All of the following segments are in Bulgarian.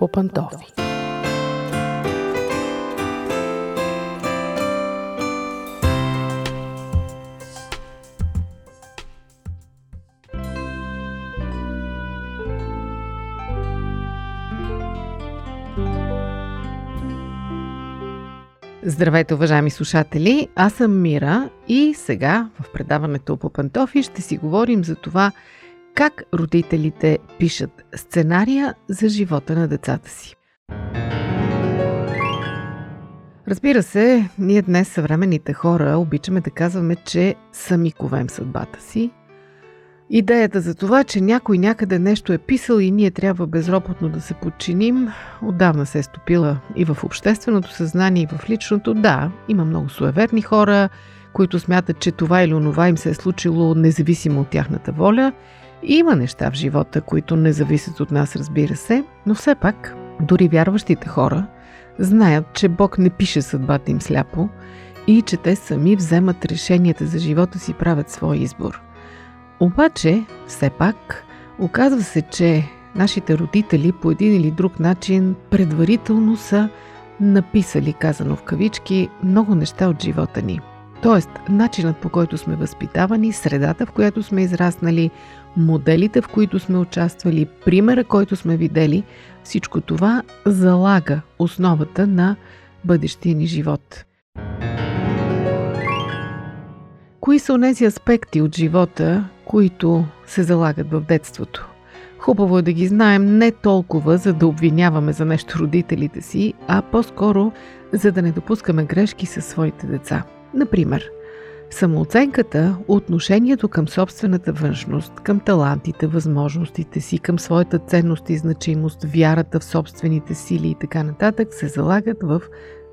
по пантофи. Здравейте, уважаеми слушатели! Аз съм Мира и сега в предаването по пантофи ще си говорим за това как родителите пишат сценария за живота на децата си. Разбира се, ние днес, съвременните хора, обичаме да казваме, че сами ковем съдбата си. Идеята за това, че някой някъде нещо е писал и ние трябва безропотно да се подчиним, отдавна се е стопила и в общественото съзнание, и в личното. Да, има много суеверни хора, които смятат, че това или онова им се е случило независимо от тяхната воля – има неща в живота, които не зависят от нас, разбира се, но все пак, дори вярващите хора знаят, че Бог не пише съдбата им сляпо и че те сами вземат решенията за живота си, правят свой избор. Обаче, все пак, оказва се, че нашите родители по един или друг начин предварително са написали, казано в кавички, много неща от живота ни. Тоест, начинът по който сме възпитавани, средата, в която сме израснали, моделите, в които сме участвали, примера, който сме видели, всичко това залага основата на бъдещия ни живот. Кои са онези аспекти от живота, които се залагат в детството? Хубаво е да ги знаем не толкова, за да обвиняваме за нещо родителите си, а по-скоро, за да не допускаме грешки със своите деца. Например, Самооценката, отношението към собствената външност, към талантите, възможностите си, към своята ценност и значимост, вярата в собствените сили и така нататък се залагат в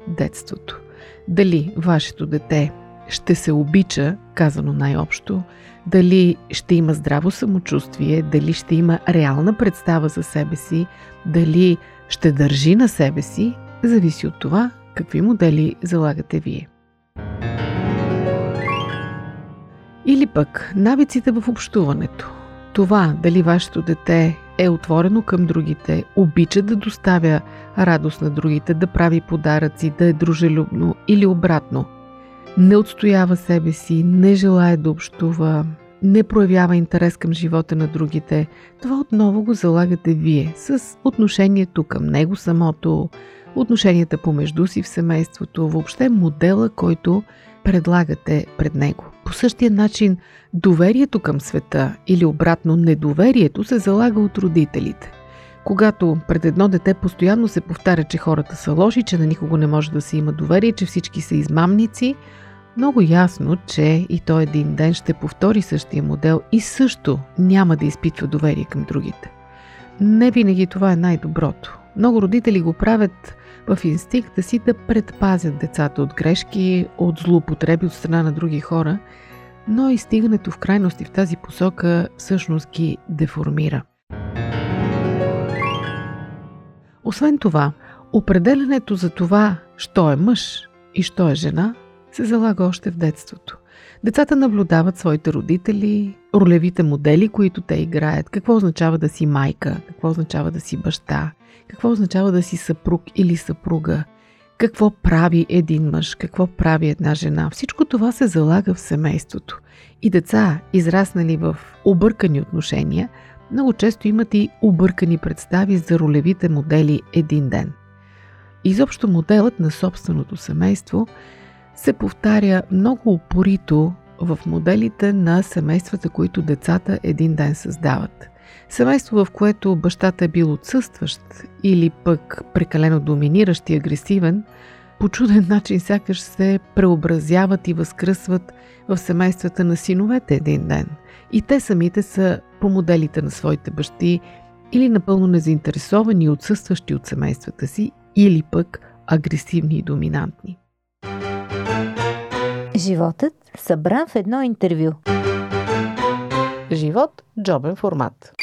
детството. Дали вашето дете ще се обича, казано най-общо, дали ще има здраво самочувствие, дали ще има реална представа за себе си, дали ще държи на себе си, зависи от това какви модели залагате вие. Или пък навиците в общуването. Това дали вашето дете е отворено към другите, обича да доставя радост на другите, да прави подаръци, да е дружелюбно или обратно. Не отстоява себе си, не желая да общува, не проявява интерес към живота на другите. Това отново го залагате вие с отношението към него самото, отношенията помежду си в семейството, въобще модела, който предлагате пред него. По същия начин доверието към света или обратно недоверието се залага от родителите. Когато пред едно дете постоянно се повтаря, че хората са лоши, че на никого не може да се има доверие, че всички са измамници, много ясно, че и той един ден ще повтори същия модел и също няма да изпитва доверие към другите. Не винаги това е най-доброто. Много родители го правят в инстинкта си да предпазят децата от грешки, от злоупотреби от страна на други хора, но и стигането в крайности в тази посока всъщност ги деформира. Освен това, определенето за това, що е мъж и що е жена, се залага още в детството. Децата наблюдават своите родители, ролевите модели, които те играят, какво означава да си майка, какво означава да си баща, какво означава да си съпруг или съпруга, какво прави един мъж, какво прави една жена. Всичко това се залага в семейството. И деца, израснали в объркани отношения, много често имат и объркани представи за ролевите модели един ден. Изобщо моделът на собственото семейство се повтаря много упорито в моделите на семействата, които децата един ден създават. Семейство, в което бащата е бил отсъстващ или пък прекалено доминиращ и агресивен, по чуден начин сякаш се преобразяват и възкръсват в семействата на синовете един ден. И те самите са по моделите на своите бащи или напълно незаинтересовани и отсъстващи от семействата си, или пък агресивни и доминантни. Животът събран в едно интервю. Живот – джобен формат.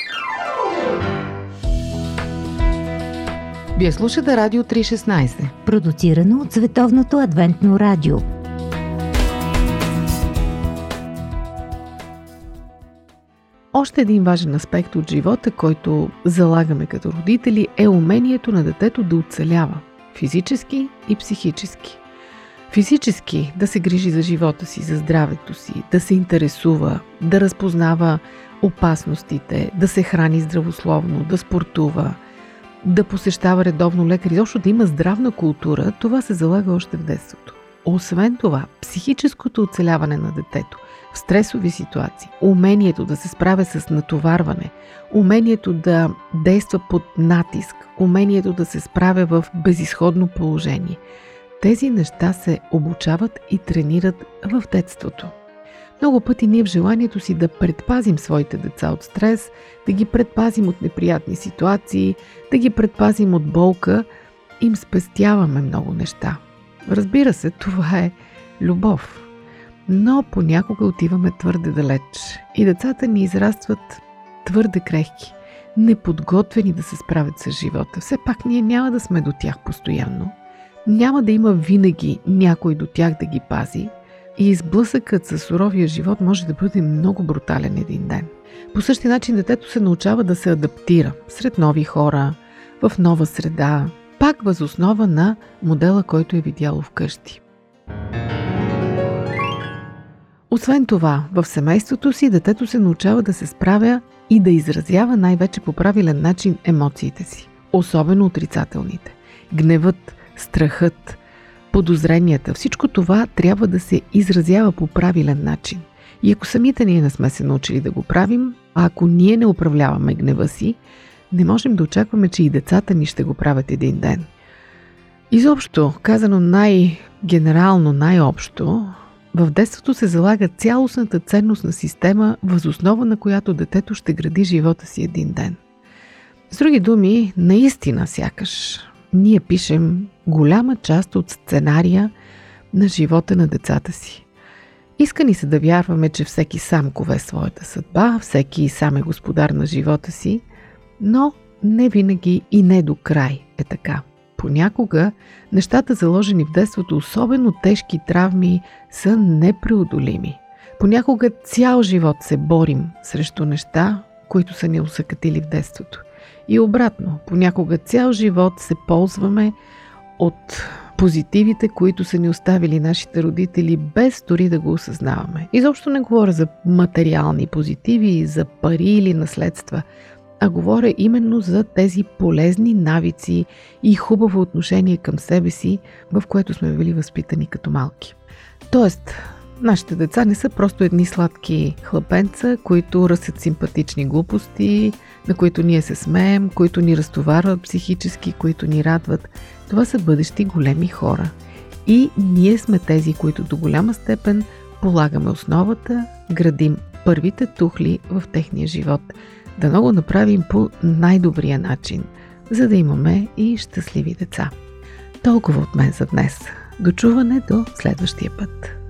Вие слушате Радио 316. Продуцирано от Световното адвентно радио. още един важен аспект от живота, който залагаме като родители, е умението на детето да оцелява физически и психически. Физически да се грижи за живота си, за здравето си, да се интересува, да разпознава опасностите, да се храни здравословно, да спортува, да посещава редовно лекар, изобщо да има здравна култура, това се залага още в детството. Освен това, психическото оцеляване на детето в стресови ситуации, умението да се справя с натоварване, умението да действа под натиск, умението да се справя в безисходно положение. Тези неща се обучават и тренират в детството. Много пъти ние в желанието си да предпазим своите деца от стрес, да ги предпазим от неприятни ситуации, да ги предпазим от болка, им спестяваме много неща. Разбира се, това е любов. Но понякога отиваме твърде далеч и децата ни израстват твърде крехки, неподготвени да се справят с живота. Все пак ние няма да сме до тях постоянно. Няма да има винаги някой до тях да ги пази – и изблъсъкът със суровия живот може да бъде много брутален един ден. По същия начин детето се научава да се адаптира сред нови хора, в нова среда, пак възоснова на модела, който е видяло вкъщи. Освен това, в семейството си детето се научава да се справя и да изразява най-вече по правилен начин емоциите си, особено отрицателните. Гневът, страхът, подозренията, всичко това трябва да се изразява по правилен начин. И ако самите ние не сме се научили да го правим, а ако ние не управляваме гнева си, не можем да очакваме, че и децата ни ще го правят един ден. Изобщо, казано най-генерално, най-общо, в детството се залага цялостната ценностна система, възоснова на която детето ще гради живота си един ден. С други думи, наистина сякаш ние пишем голяма част от сценария на живота на децата си. Иска ни се да вярваме, че всеки сам кове своята съдба, всеки сам е господар на живота си, но не винаги и не до край е така. Понякога нещата заложени в детството, особено тежки травми, са непреодолими. Понякога цял живот се борим срещу неща, които са ни усъкатили в детството. И обратно, понякога цял живот се ползваме от позитивите, които са ни оставили нашите родители, без дори да го осъзнаваме. Изобщо не говоря за материални позитиви, за пари или наследства, а говоря именно за тези полезни навици и хубаво отношение към себе си, в което сме били възпитани като малки. Тоест, Нашите деца не са просто едни сладки хлапенца, които ръсят симпатични глупости, на които ние се смеем, които ни разтоварват психически, които ни радват. Това са бъдещи големи хора. И ние сме тези, които до голяма степен полагаме основата, градим първите тухли в техния живот. Да много направим по най-добрия начин, за да имаме и щастливи деца. Толкова от мен за днес. Дочуване до следващия път.